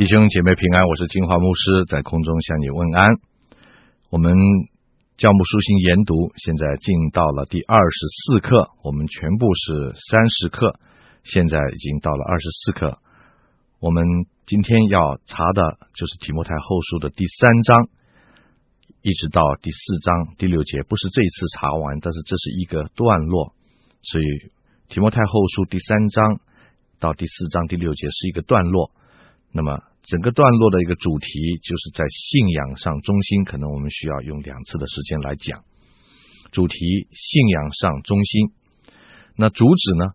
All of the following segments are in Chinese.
弟兄姐妹平安，我是金华牧师，在空中向你问安。我们教牧书信研读现在进到了第二十四课，我们全部是三十课，现在已经到了二十四课。我们今天要查的就是提摩太后书的第三章，一直到第四章第六节，不是这一次查完，但是这是一个段落，所以提摩太后书第三章到第四章第六节是一个段落。那么整个段落的一个主题就是在信仰上中心，可能我们需要用两次的时间来讲。主题信仰上中心，那主旨呢？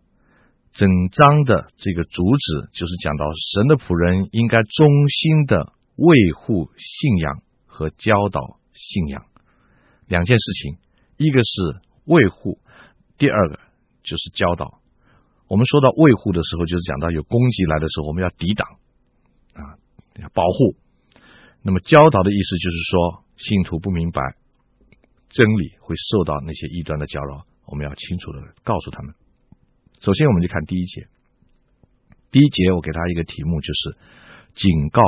整章的这个主旨就是讲到神的仆人应该忠心的维护信仰和教导信仰两件事情，一个是维护，第二个就是教导。我们说到维护的时候，就是讲到有攻击来的时候，我们要抵挡。保护。那么教导的意思就是说，信徒不明白真理，会受到那些异端的搅扰。我们要清楚的告诉他们。首先，我们就看第一节。第一节，我给他一个题目，就是警告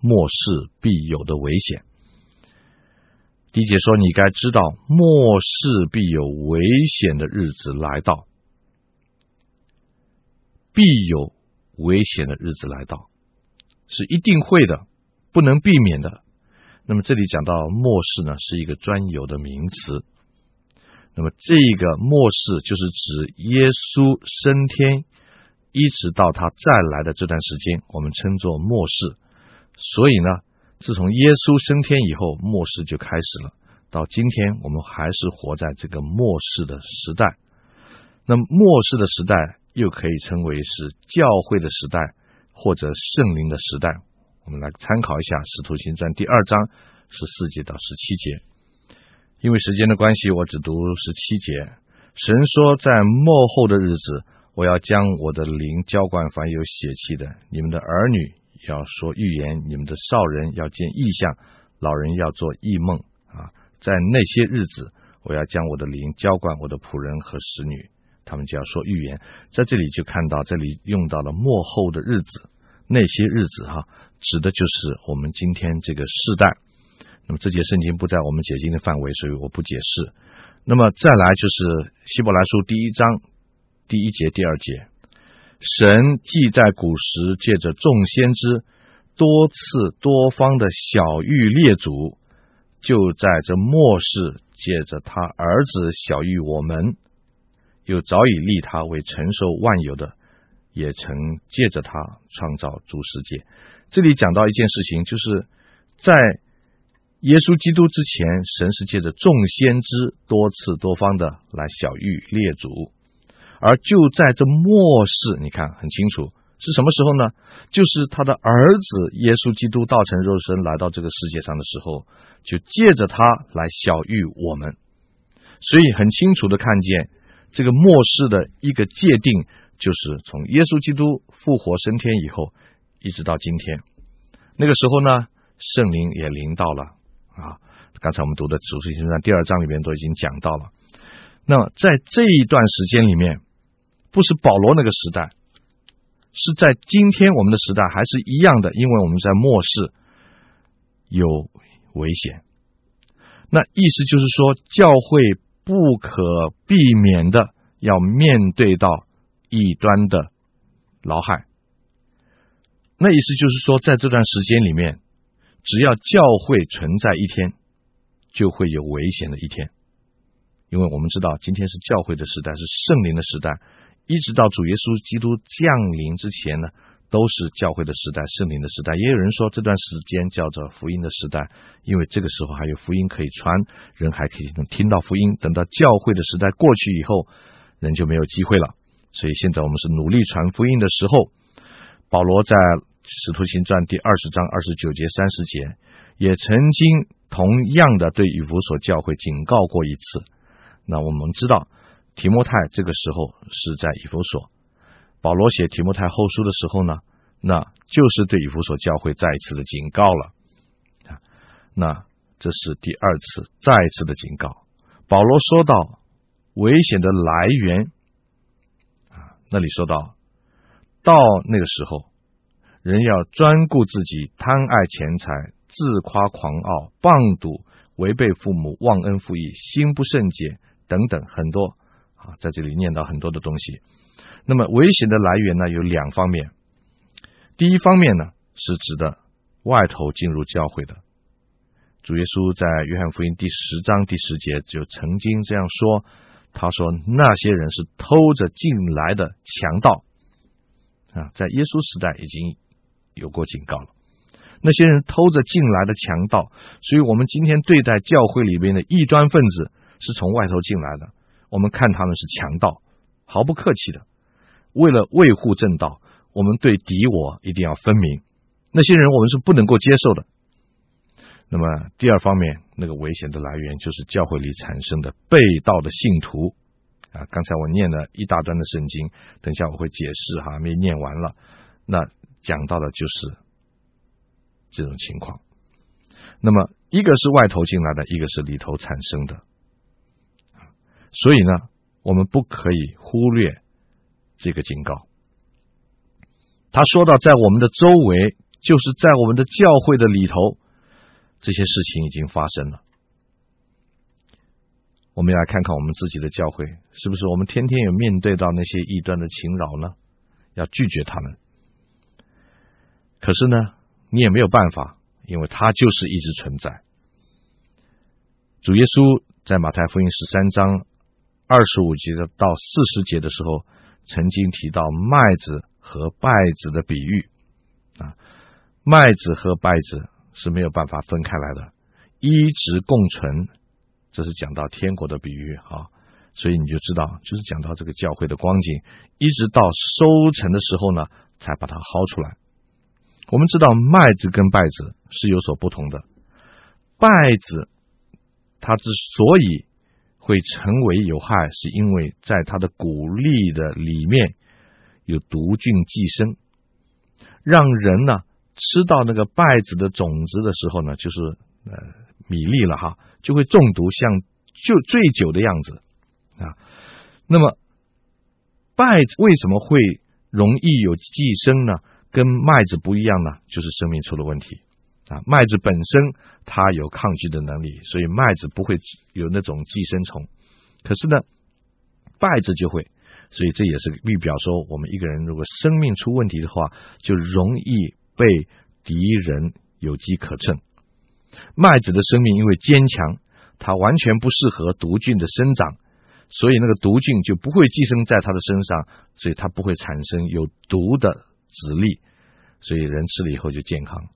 末世必有的危险。第一节说，你该知道末世必有危险的日子来到，必有危险的日子来到。是一定会的，不能避免的。那么这里讲到末世呢，是一个专有的名词。那么这个末世就是指耶稣升天，一直到他再来的这段时间，我们称作末世。所以呢，自从耶稣升天以后，末世就开始了。到今天，我们还是活在这个末世的时代。那么末世的时代又可以称为是教会的时代。或者圣灵的时代，我们来参考一下《使徒行传》第二章十四节到十七节。因为时间的关系，我只读十七节。神说，在末后的日子，我要将我的灵浇灌凡有血气的。你们的儿女要说预言，你们的少人要见异象，老人要做异梦啊！在那些日子，我要将我的灵浇灌我的仆人和使女。他们就要说预言，在这里就看到这里用到了末后的日子，那些日子哈，指的就是我们今天这个世代。那么这节圣经不在我们解经的范围，所以我不解释。那么再来就是希伯来书第一章第一节、第二节，神既在古时借着众先知多次多方的晓諭列祖，就在这末世借着他儿子晓諭我们。又早已立他为承受万有的，也曾借着他创造诸世界。这里讲到一件事情，就是在耶稣基督之前，神是借着众先知多次多方的来晓諭列祖，而就在这末世，你看很清楚是什么时候呢？就是他的儿子耶稣基督道成肉身来到这个世界上的时候，就借着他来晓諭我们，所以很清楚的看见。这个末世的一个界定，就是从耶稣基督复活升天以后，一直到今天。那个时候呢，圣灵也临到了啊。刚才我们读的《使徒行传》第二章里面都已经讲到了。那在这一段时间里面，不是保罗那个时代，是在今天我们的时代还是一样的，因为我们在末世有危险。那意思就是说，教会。不可避免的要面对到异端的劳害，那意思就是说，在这段时间里面，只要教会存在一天，就会有危险的一天，因为我们知道今天是教会的时代，是圣灵的时代，一直到主耶稣基督降临之前呢。都是教会的时代，圣灵的时代。也有人说这段时间叫做福音的时代，因为这个时候还有福音可以传，人还可以能听到福音。等到教会的时代过去以后，人就没有机会了。所以现在我们是努力传福音的时候。保罗在使徒行传第二十章二十九节、三十节，也曾经同样的对以弗所教会警告过一次。那我们知道提摩太这个时候是在以弗所。保罗写提摩太后书的时候呢，那就是对以弗所教会再一次的警告了啊。那这是第二次再一次的警告。保罗说到危险的来源啊，那里说到到那个时候，人要专顾自己，贪爱钱财，自夸狂傲，棒赌，违背父母，忘恩负义，心不圣洁，等等很多啊，在这里念到很多的东西。那么危险的来源呢，有两方面。第一方面呢，是指的外头进入教会的。主耶稣在约翰福音第十章第十节就曾经这样说：“他说那些人是偷着进来的强盗啊，在耶稣时代已经有过警告了。那些人偷着进来的强盗，所以我们今天对待教会里边的异端分子是从外头进来的，我们看他们是强盗，毫不客气的。为了维护正道，我们对敌我一定要分明。那些人我们是不能够接受的。”那么第二方面，那个危险的来源就是教会里产生的被盗的信徒啊。刚才我念了一大段的圣经，等一下我会解释哈，没念完了。那讲到的就是这种情况。那么一个是外头进来的，一个是里头产生的。所以呢，我们不可以忽略这个警告。他说到，在我们的周围，就是在我们的教会的里头。这些事情已经发生了，我们要来看看我们自己的教会，是不是我们天天有面对到那些异端的侵扰呢？要拒绝他们。可是呢，你也没有办法，因为他就是一直存在。主耶稣在马太福音十三章二十五节的到四十节的时候，曾经提到麦子和稗子的比喻啊，麦子和稗子。是没有办法分开来的，一直共存，这是讲到天国的比喻啊，所以你就知道，就是讲到这个教会的光景，一直到收成的时候呢，才把它薅出来。我们知道麦子跟稗子是有所不同的，稗子它之所以会成为有害，是因为在它的谷粒的里面有毒菌寄生，让人呢。吃到那个稗子的种子的时候呢，就是呃米粒了哈，就会中毒，像就醉酒的样子啊。那么败子为什么会容易有寄生呢？跟麦子不一样呢，就是生命出了问题啊。麦子本身它有抗拒的能力，所以麦子不会有那种寄生虫。可是呢，败子就会，所以这也是预表说，我们一个人如果生命出问题的话，就容易。被敌人有机可乘，麦子的生命因为坚强，它完全不适合毒菌的生长，所以那个毒菌就不会寄生在它的身上，所以它不会产生有毒的籽粒，所以人吃了以后就健康。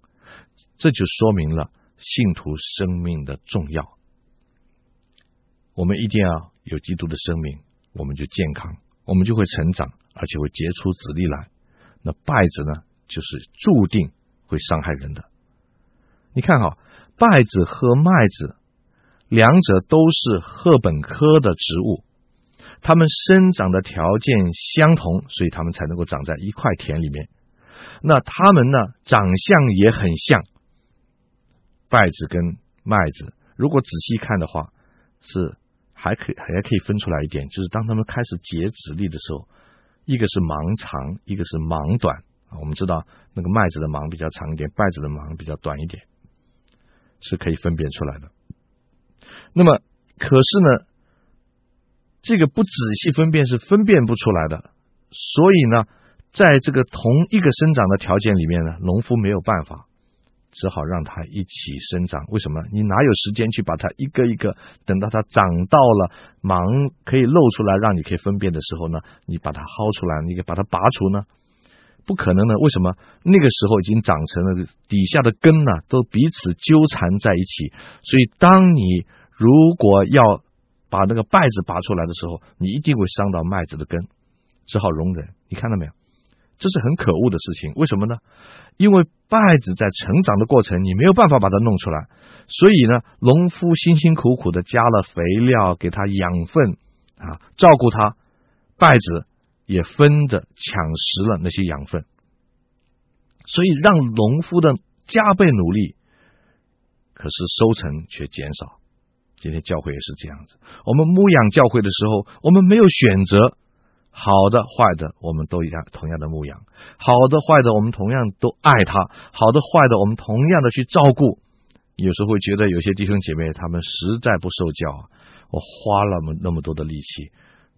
这就说明了信徒生命的重要。我们一定要有基督的生命，我们就健康，我们就会成长，而且会结出籽粒来。那稗子呢？就是注定会伤害人的。你看哈，稗子和麦子两者都是禾本科的植物，它们生长的条件相同，所以它们才能够长在一块田里面。那它们呢，长相也很像。稗子跟麦子，如果仔细看的话，是还可以还可以分出来一点，就是当他们开始结籽粒的时候，一个是芒长，一个是芒短。我们知道那个麦子的芒比较长一点，稗子的芒比较短一点，是可以分辨出来的。那么，可是呢，这个不仔细分辨是分辨不出来的。所以呢，在这个同一个生长的条件里面呢，农夫没有办法，只好让它一起生长。为什么？你哪有时间去把它一个一个等到它长到了芒可以露出来，让你可以分辨的时候呢，你把它薅出来，你给把它拔除呢？不可能的，为什么？那个时候已经长成了底下的根呢，都彼此纠缠在一起。所以，当你如果要把那个稗子拔出来的时候，你一定会伤到麦子的根，只好容忍。你看到没有？这是很可恶的事情。为什么呢？因为稗子在成长的过程，你没有办法把它弄出来。所以呢，农夫辛辛苦苦的加了肥料，给它养分啊，照顾它，稗子。也分着抢食了那些养分，所以让农夫的加倍努力，可是收成却减少。今天教会也是这样子，我们牧养教会的时候，我们没有选择好的坏的我们都一样同样的牧养，好的坏的我们同样都爱他，好的坏的我们同样的去照顾。有时候会觉得有些弟兄姐妹他们实在不受教，我花了那么那么多的力气，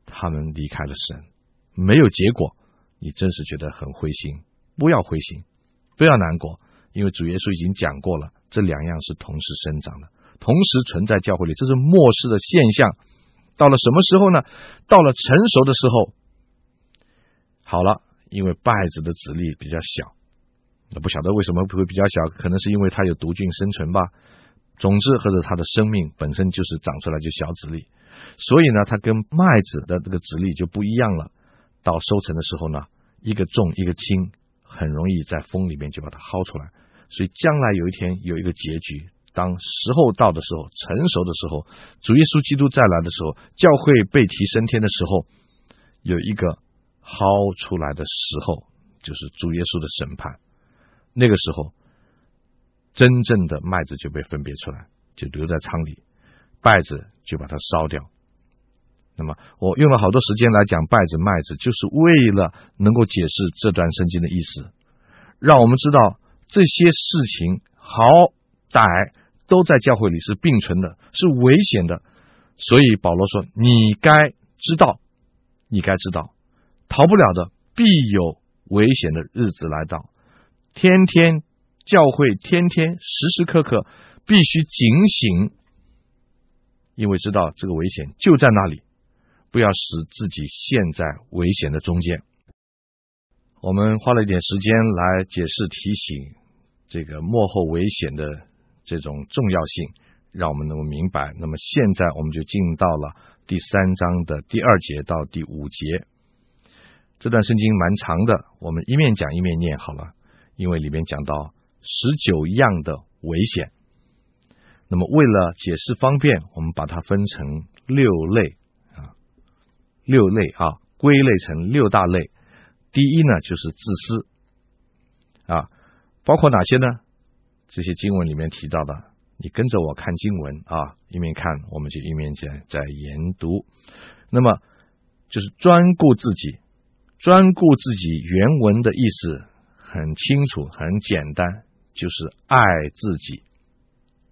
他们离开了神，没有结果，你真是觉得很灰心。不要灰心，不要难过，因为主耶稣已经讲过了，这两样是同时生长的，同时存在教会里，这是末世的现象。到了什么时候呢？到了成熟的时候，好了，因为败子的籽粒比较小。那不晓得为什么会比较小，可能是因为它有毒菌生存吧。总之，或者它的生命本身就是长出来就小籽粒，所以呢，它跟麦子的这个籽粒就不一样了。到收成的时候呢，一个重一个轻，很容易在风里面就把它薅出来。所以将来有一天有一个结局，当时候到的时候，成熟的时候，主耶稣基督再来的时候，教会被提升天的时候，有一个薅出来的时候，就是主耶稣的审判。那个时候，真正的麦子就被分别出来，就留在仓里，稗子就把它烧掉。那么，我用了好多时间来讲稗子、麦子，就是为了能够解释这段圣经的意思，让我们知道这些事情好歹都在教会里是并存的，是危险的。所以保罗说：“你该知道，你该知道，逃不了的，必有危险的日子来到。”天天教会，天天时时刻刻必须警醒，因为知道这个危险就在那里，不要使自己陷在危险的中间。我们花了一点时间来解释提醒这个幕后危险的这种重要性，让我们能够明白。那么现在我们就进到了第三章的第二节到第五节，这段圣经蛮长的，我们一面讲一面念好了。因为里面讲到十九样的危险，那么为了解释方便，我们把它分成六类啊，六类啊，归类成六大类。第一呢，就是自私啊，包括哪些呢？这些经文里面提到的，你跟着我看经文啊，一面看我们就一面在在研读。那么就是专顾自己，专顾自己原文的意思。很清楚，很简单，就是爱自己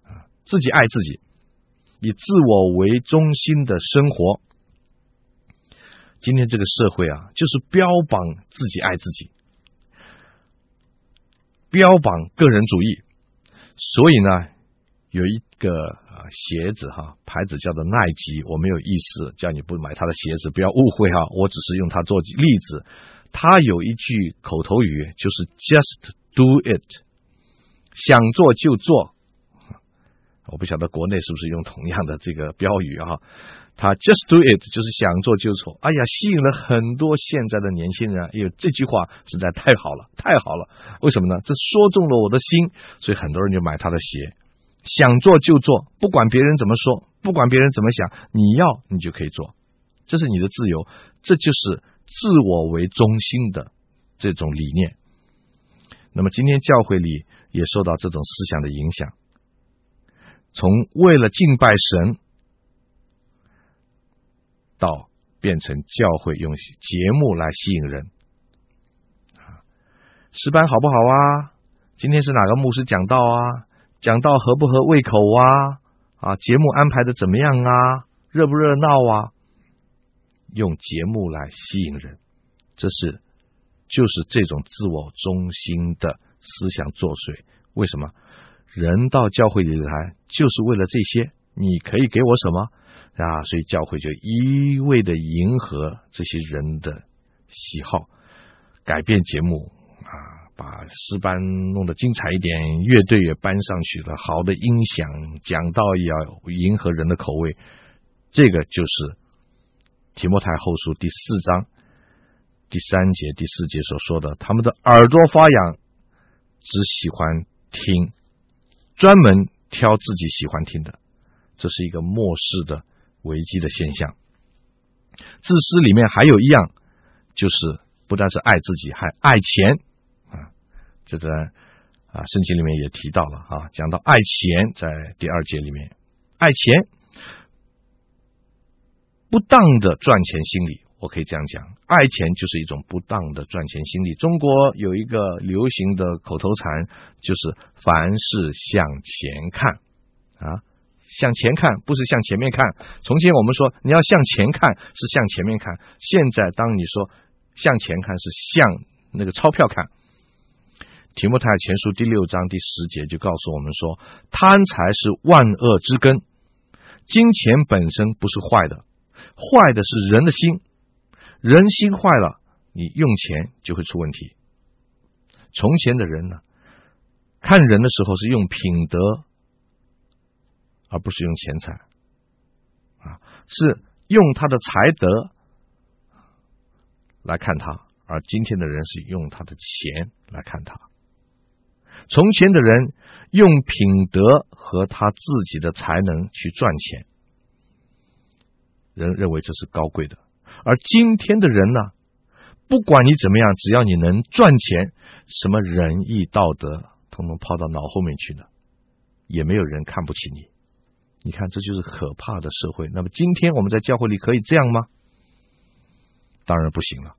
啊，自己爱自己，以自我为中心的生活。今天这个社会啊，就是标榜自己爱自己，标榜个人主义。所以呢，有一个啊鞋子哈牌子叫做耐吉，我没有意思叫你不买他的鞋子，不要误会哈，我只是用它做例子。他有一句口头语，就是 “just do it”，想做就做。我不晓得国内是不是用同样的这个标语啊？他 “just do it” 就是想做就做。哎呀，吸引了很多现在的年轻人。哎呦，这句话实在太好了，太好了！为什么呢？这说中了我的心，所以很多人就买他的鞋。想做就做，不管别人怎么说，不管别人怎么想，你要你就可以做，这是你的自由，这就是。自我为中心的这种理念，那么今天教会里也受到这种思想的影响，从为了敬拜神，到变成教会用节目来吸引人。啊，诗班好不好啊？今天是哪个牧师讲道啊？讲到合不合胃口啊？啊，节目安排的怎么样啊？热不热闹啊？用节目来吸引人，这是就是这种自我中心的思想作祟。为什么人到教会里来就是为了这些？你可以给我什么啊？所以教会就一味的迎合这些人的喜好，改变节目，把诗班弄得精彩一点，乐队也搬上去了，好的音响，讲道也要迎合人的口味。这个就是。提摩太后书第四章第三节、第四节所说的，他们的耳朵发痒，只喜欢听，专门挑自己喜欢听的，这是一个末世的危机的现象。自私里面还有一样，就是不但是爱自己，还爱钱。这个啊，圣经里面也提到了啊，讲到爱钱，在第二节里面，爱钱。不当的赚钱心理，我可以这样讲，爱钱就是一种不当的赚钱心理。中国有一个流行的口头禅，就是凡事向前看啊，向前看不是向前面看。从前我们说你要向前看是向前面看，现在当你说向前看是向那个钞票看。提摩太前书第六章第十节就告诉我们说，贪财是万恶之根，金钱本身不是坏的，坏的是人的心。人心坏了，你用钱就会出问题。从前的人呢，看人的时候是用品德，而不是用钱财，啊，是用他的才德来看他，而今天的人是用他的钱来看他。从前的人用品德和他自己的才能去赚钱，人认为这是高贵的。而今天的人呢，不管你怎么样，只要你能赚钱，什么仁义道德，统统抛到脑后面去了，也没有人看不起你。你看，这就是可怕的社会。那么，今天我们在教会里可以这样吗？当然不行了。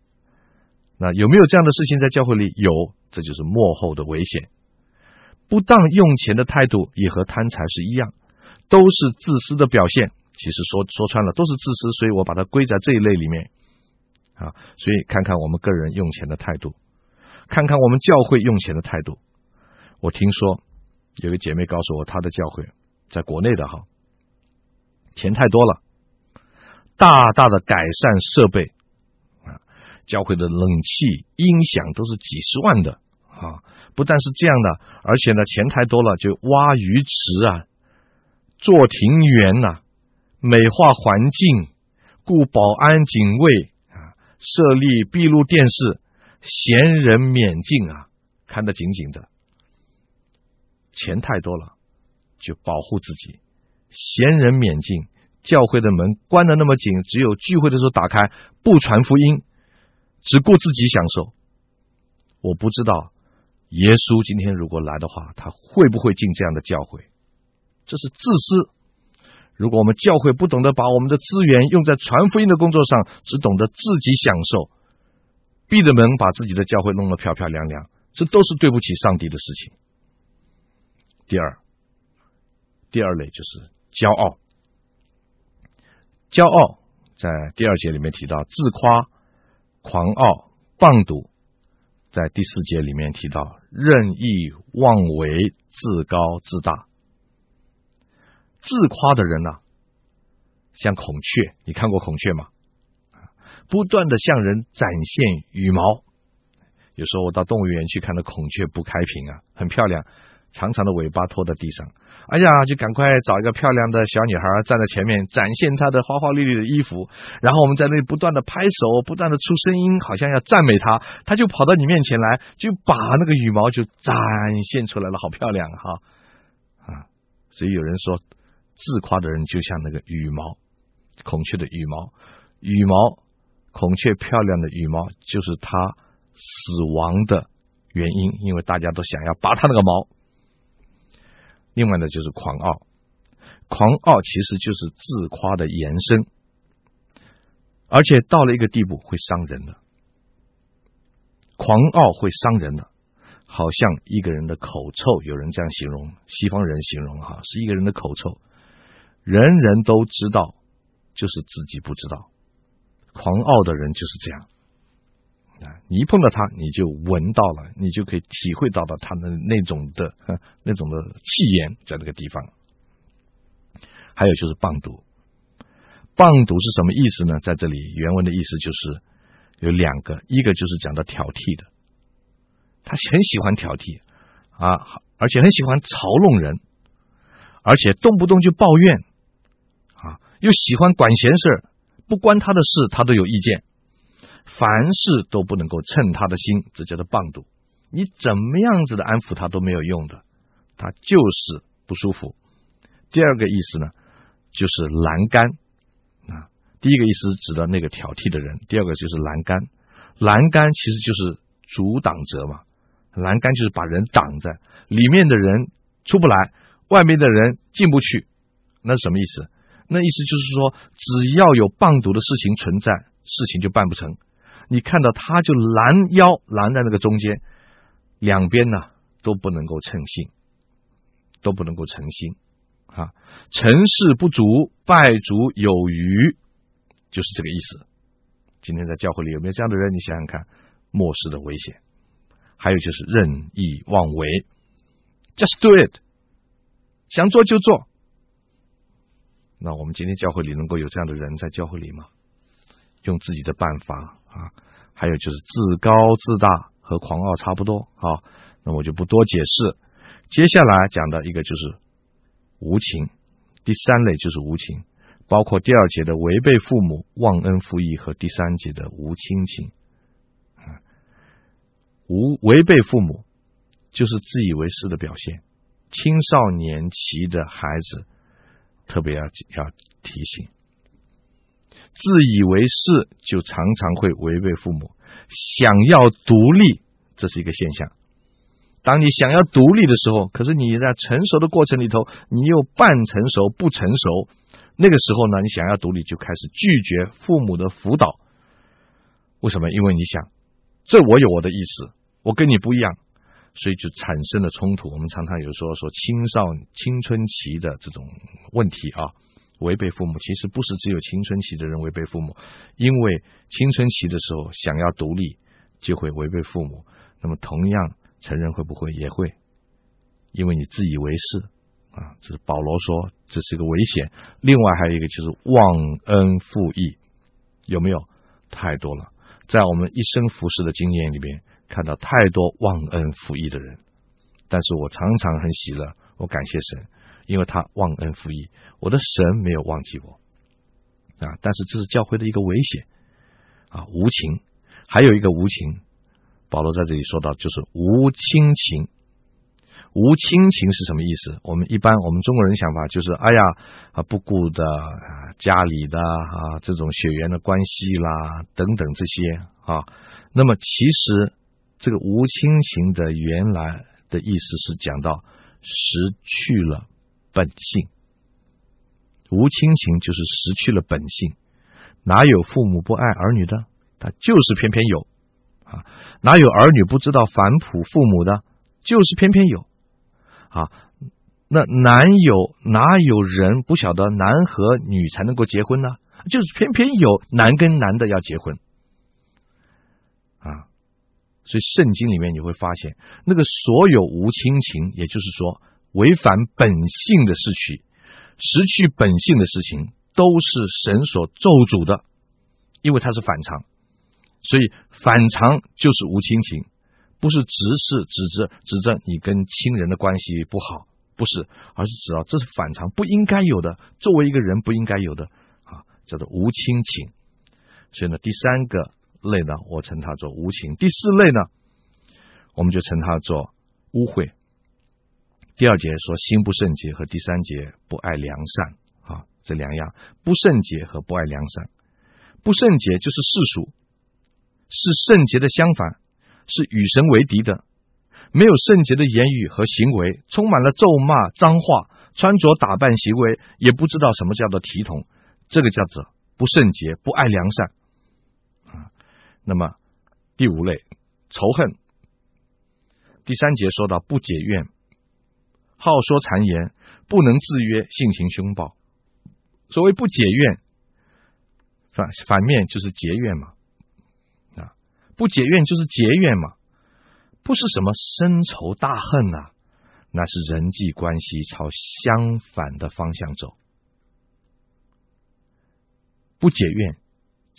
那有没有这样的事情在教会里？有，这就是幕后的危险。不当用钱的态度也和贪财是一样，都是自私的表现。其实说说穿了都是自私，所以我把它归在这一类里面啊。所以看看我们个人用钱的态度，看看我们教会用钱的态度。我听说有个姐妹告诉我，她的教会在国内的哈，钱太多了，大大的改善设备啊，教会的冷气、音响都是几十万的啊。不但是这样的，而且呢，钱太多了，就挖鱼池啊，做庭园呐。美化环境，雇保安警卫啊，设立闭路电视，闲人免进啊，看得紧紧的。钱太多了，就保护自己，闲人免进。教会的门关的那么紧，只有聚会的时候打开，不传福音，只顾自己享受。我不知道耶稣今天如果来的话，他会不会进这样的教会？这是自私。如果我们教会不懂得把我们的资源用在传福音的工作上，只懂得自己享受，闭着门把自己的教会弄得漂漂亮亮，这都是对不起上帝的事情。第二，第二类就是骄傲。骄傲在第二节里面提到自夸、狂傲、放赌；在第四节里面提到任意妄为、自高自大。自夸的人呢、啊，像孔雀，你看过孔雀吗？不断的向人展现羽毛。有时候我到动物园去看到孔雀不开屏啊，很漂亮，长长的尾巴拖在地上。哎呀，就赶快找一个漂亮的小女孩站在前面，展现她的花花绿绿的衣服。然后我们在那里不断的拍手，不断的出声音，好像要赞美她。她就跑到你面前来，就把那个羽毛就展现出来了，好漂亮哈啊！所以有人说。自夸的人就像那个羽毛，孔雀的羽毛，羽毛，孔雀漂亮的羽毛就是它死亡的原因，因为大家都想要拔它那个毛。另外呢，就是狂傲，狂傲其实就是自夸的延伸，而且到了一个地步会伤人的，狂傲会伤人的。好像一个人的口臭，有人这样形容，西方人形容哈，是一个人的口臭。人人都知道，就是自己不知道。狂傲的人就是这样啊！你一碰到他，你就闻到了，你就可以体会到的他的那种的那种的气焰在那个地方。还有就是谤读，谤读是什么意思呢？在这里原文的意思就是有两个，一个就是讲的挑剔的，他很喜欢挑剔啊，而且很喜欢嘲弄人，而且动不动就抱怨啊。又喜欢管闲事，不关他的事，他都有意见。凡事都不能够称他的心，这叫做谤讟。你怎么样子的安抚他都没有用的，他就是不舒服。第二个意思呢，就是栏杆啊。第一个意思指的那个挑剔的人，第二个就是栏杆。栏杆其实就是阻挡者嘛，栏杆就是把人挡在里面的人出不来，外面的人进不去，那是什么意思？那意思就是说，只要有棒毒的事情存在，事情就办不成。你看到他就拦腰拦在那个中间，两边呢都不能够称心，都不能够诚心啊。成事不足，败足有余，就是这个意思。今天在教会里有没有这样的人？你想想看，末世的危险。还有就是任意妄为，just do it，想做就做。那我们今天教会里能够有这样的人在教会里吗？用自己的办法啊，还有就是自高自大和狂傲差不多。好，那我就不多解释。接下来讲的一个就是无情，第三类就是无情，包括第二节的违背父母、忘恩负义和第三节的无亲情。无违背父母就是自以为是的表现，青少年期的孩子。特别要要提醒，自以为是就常常会违背父母。想要独立，这是一个现象。当你想要独立的时候，可是你在成熟的过程里头，你又半成熟不成熟。那个时候呢，你想要独立，就开始拒绝父母的辅导。为什么？因为你想，这我有我的意思，我跟你不一样。所以就产生了冲突。我们常常有说说青少青春期的这种问题啊，违背父母，其实不是只有青春期的人违背父母，因为青春期的时候想要独立，就会违背父母。那么同样，成人会不会也会？因为你自以为是啊，这是保罗说这是一个危险。另外还有一个就是忘恩负义，有没有？太多了，在我们一生服侍的经验里边。看到太多忘恩负义的人，但是我常常很喜乐，我感谢神，因为他忘恩负义，我的神没有忘记我啊！但是这是教会的一个危险啊，无情，还有一个无情，保罗在这里说到就是无亲情，无亲情是什么意思？我们一般我们中国人想法就是，哎呀啊，不顾的啊家里的啊这种血缘的关系啦等等这些啊，那么其实。这个无亲情的原来的意思是讲到失去了本性，无亲情就是失去了本性。哪有父母不爱儿女的？他就是偏偏有啊！哪有儿女不知道反哺父母的？就是偏偏有啊！那男有哪有人不晓得男和女才能够结婚呢？就是偏偏有男跟男的要结婚啊！所以圣经里面你会发现，那个所有无亲情，也就是说违反本性的事情，失去本性的事情，都是神所咒诅的，因为它是反常。所以反常就是无亲情，不是只是指着指着你跟亲人的关系不好，不是，而是指啊这是反常，不应该有的，作为一个人不应该有的啊，叫做无亲情。所以呢，第三个。类呢，我称它做无情；第四类呢，我们就称它做污秽。第二节说心不圣洁，和第三节不爱良善啊，这两样不圣洁和不爱良善。不圣洁就是世俗，是圣洁的相反，是与神为敌的，没有圣洁的言语和行为，充满了咒骂、脏话，穿着打扮行为也不知道什么叫做体统，这个叫做不圣洁，不爱良善啊。那么第五类仇恨，第三节说到不解怨，好说谗言，不能制约，性情凶暴。所谓不解怨，反反面就是结怨嘛。啊，不解怨就是结怨嘛，不是什么深仇大恨呐、那是人际关系朝相反的方向走。不解怨。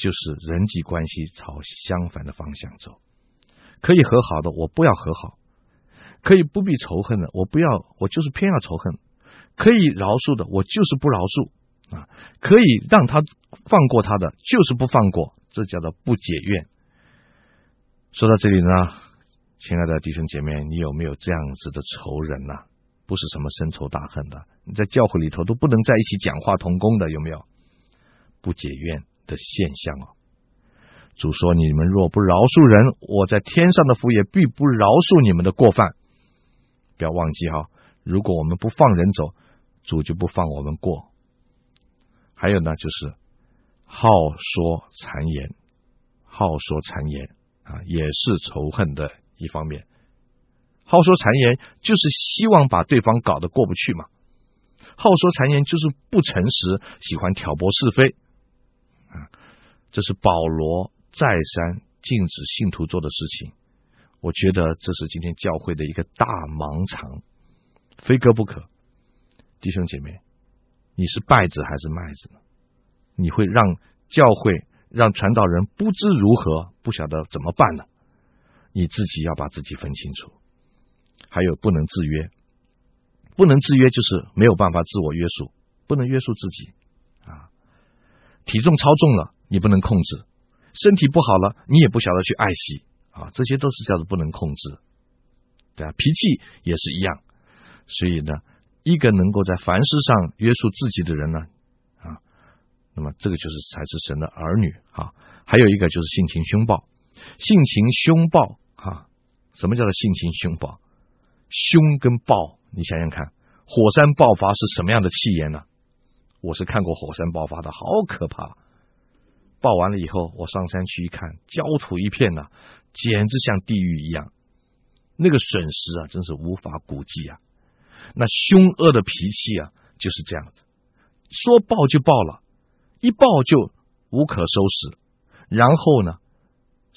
就是人际关系朝相反的方向走，可以和好的我不要和好，可以不必仇恨的我不要，我就是偏要仇恨，可以饶恕的我就是不饶恕啊，可以让他放过他的就是不放过，这叫做不解怨。说到这里呢，亲爱的弟兄姐妹，你有没有这样子的仇人呐、不是什么深仇大恨的，你在教会里头都不能在一起讲话同工的，有没有？不解怨。的现象哦，主说：“你们若不饶恕人，我在天上的父也必不饶恕你们的过犯。”不要忘记哈，如果我们不放人走，主就不放我们过。还有呢，就是好说谗言，好说谗言啊，也是仇恨的一方面。好说谗言就是希望把对方搞得过不去嘛。好说谗言就是不诚实，喜欢挑拨是非啊。这是保罗再三禁止信徒做的事情。我觉得这是今天教会的一个大盲肠，非割不可。弟兄姐妹，你是稗子还是麦子呢？你会让教会、让传道人不知如何，不晓得怎么办呢？你自己要把自己分清楚。还有，不能制约，不能制约就是没有办法自我约束，不能约束自己啊。体重超重了，你不能控制；身体不好了，你也不晓得去爱惜。啊，这些都是叫做不能控制，对啊，脾气也是一样。所以呢，一个能够在凡事上约束自己的人呢，啊，那么这个就是才是神的儿女啊。还有一个就是性情凶暴，性情凶暴啊，什么叫做性情凶暴？凶跟暴，你想想看，火山爆发是什么样的气焰呢？我是看过火山爆发的，好可怕。爆完了以后，我上山去一看，焦土一片呐、简直像地狱一样。那个损失啊，真是无法估计啊。那凶恶的脾气啊，就是这样子，说爆就爆了，一爆就无可收拾。然后呢，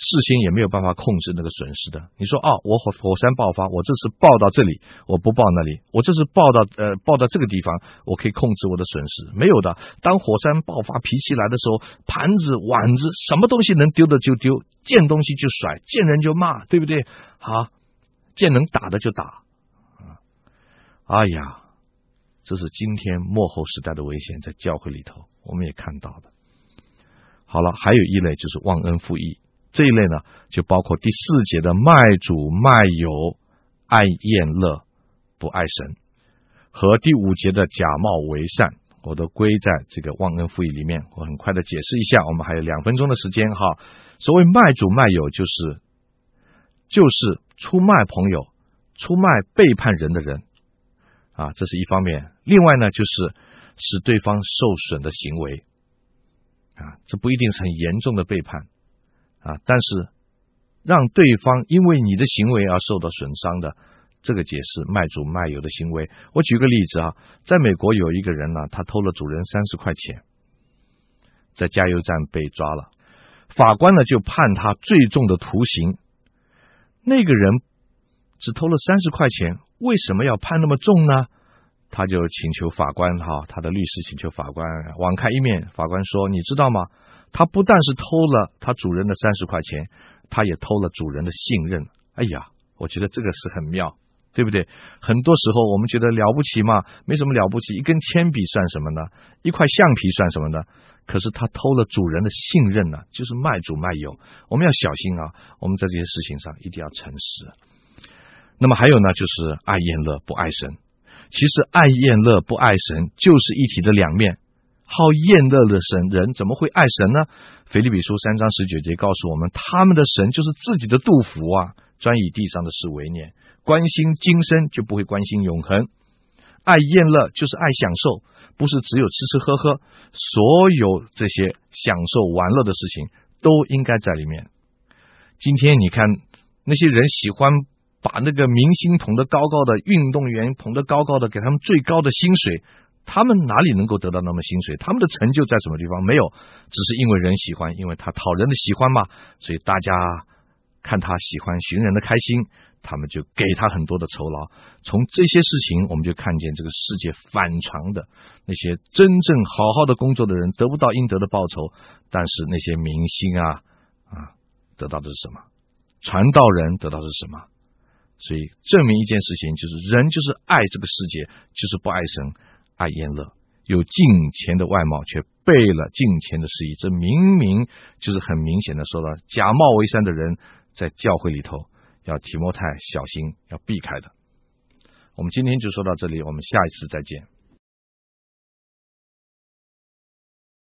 事先也没有办法控制那个损失的。你说啊，我火火山爆发，我这次爆到这里，我不爆那里；我这次爆到呃爆到这个地方，我可以控制我的损失。没有的，当火山爆发脾气来的时候，盘子、碗子，什么东西能丢的就丢，见东西就甩，见人就骂，对不对？好，见能打的就打。哎呀，这是今天末后时代的危险，在教会里头我们也看到的。好了，还有一类就是忘恩负义。这一类呢，就包括第四节的卖主卖友，爱宴乐，不爱神，和第五节的假冒为善，我都归在这个忘恩负义里面。我很快的解释一下，我们还有两分钟的时间哈。所谓卖主卖友，就是就是出卖朋友、出卖背叛人的人啊，这是一方面。另外呢，就是使对方受损的行为啊，这不一定是很严重的背叛。啊！但是让对方因为你的行为而受到损伤的，这个解释卖主卖友的行为。我举个例子啊，在美国有一个人呢，他偷了主人三十块钱，在加油站被抓了，法官呢就判他最重的徒刑。那个人只偷了三十块钱，为什么要判那么重呢？他就请求法官哈，他的律师请求法官网开一面。法官说：“你知道吗？”他不但是偷了他主人的三十块钱，他也偷了主人的信任。哎呀，我觉得这个是很妙，对不对？很多时候我们觉得了不起嘛，没什么了不起，一根铅笔算什么呢？一块橡皮算什么呢？可是他偷了主人的信任呢，就是卖主卖友。我们要小心啊，我们在这些事情上一定要诚实。那么还有呢，就是爱宴乐不爱神。其实爱宴乐不爱神，就是一体的两面。好厌乐的神人怎么会爱神呢？腓立比书三章十九节告诉我们，他们的神就是自己的杜甫啊，专以地上的事为念，关心今生就不会关心永恒。爱厌乐就是爱享受，不是只有吃吃喝喝，所有这些享受玩乐的事情都应该在里面。今天你看那些人喜欢把那个明星捧得高高的，运动员捧得高高的，给他们最高的薪水。他们哪里能够得到那么薪水？他们的成就在什么地方？没有，只是因为人喜欢，因为他讨人的喜欢嘛。所以大家看他喜欢寻人的开心，他们就给他很多的酬劳。从这些事情，我们就看见这个世界反常的那些真正好好的工作的人得不到应得的报酬，但是那些明星啊啊得到的是什么？传道人得到的是什么？所以证明一件事情，就是人就是爱这个世界，就是不爱神。爱宴乐，有敬虔的外貌，却背了敬虔的事意，这明明就是很明显的说了假冒为善的人，在教会里头要提莫太小心，要避开的。我们今天就说到这里，我们下一次再见。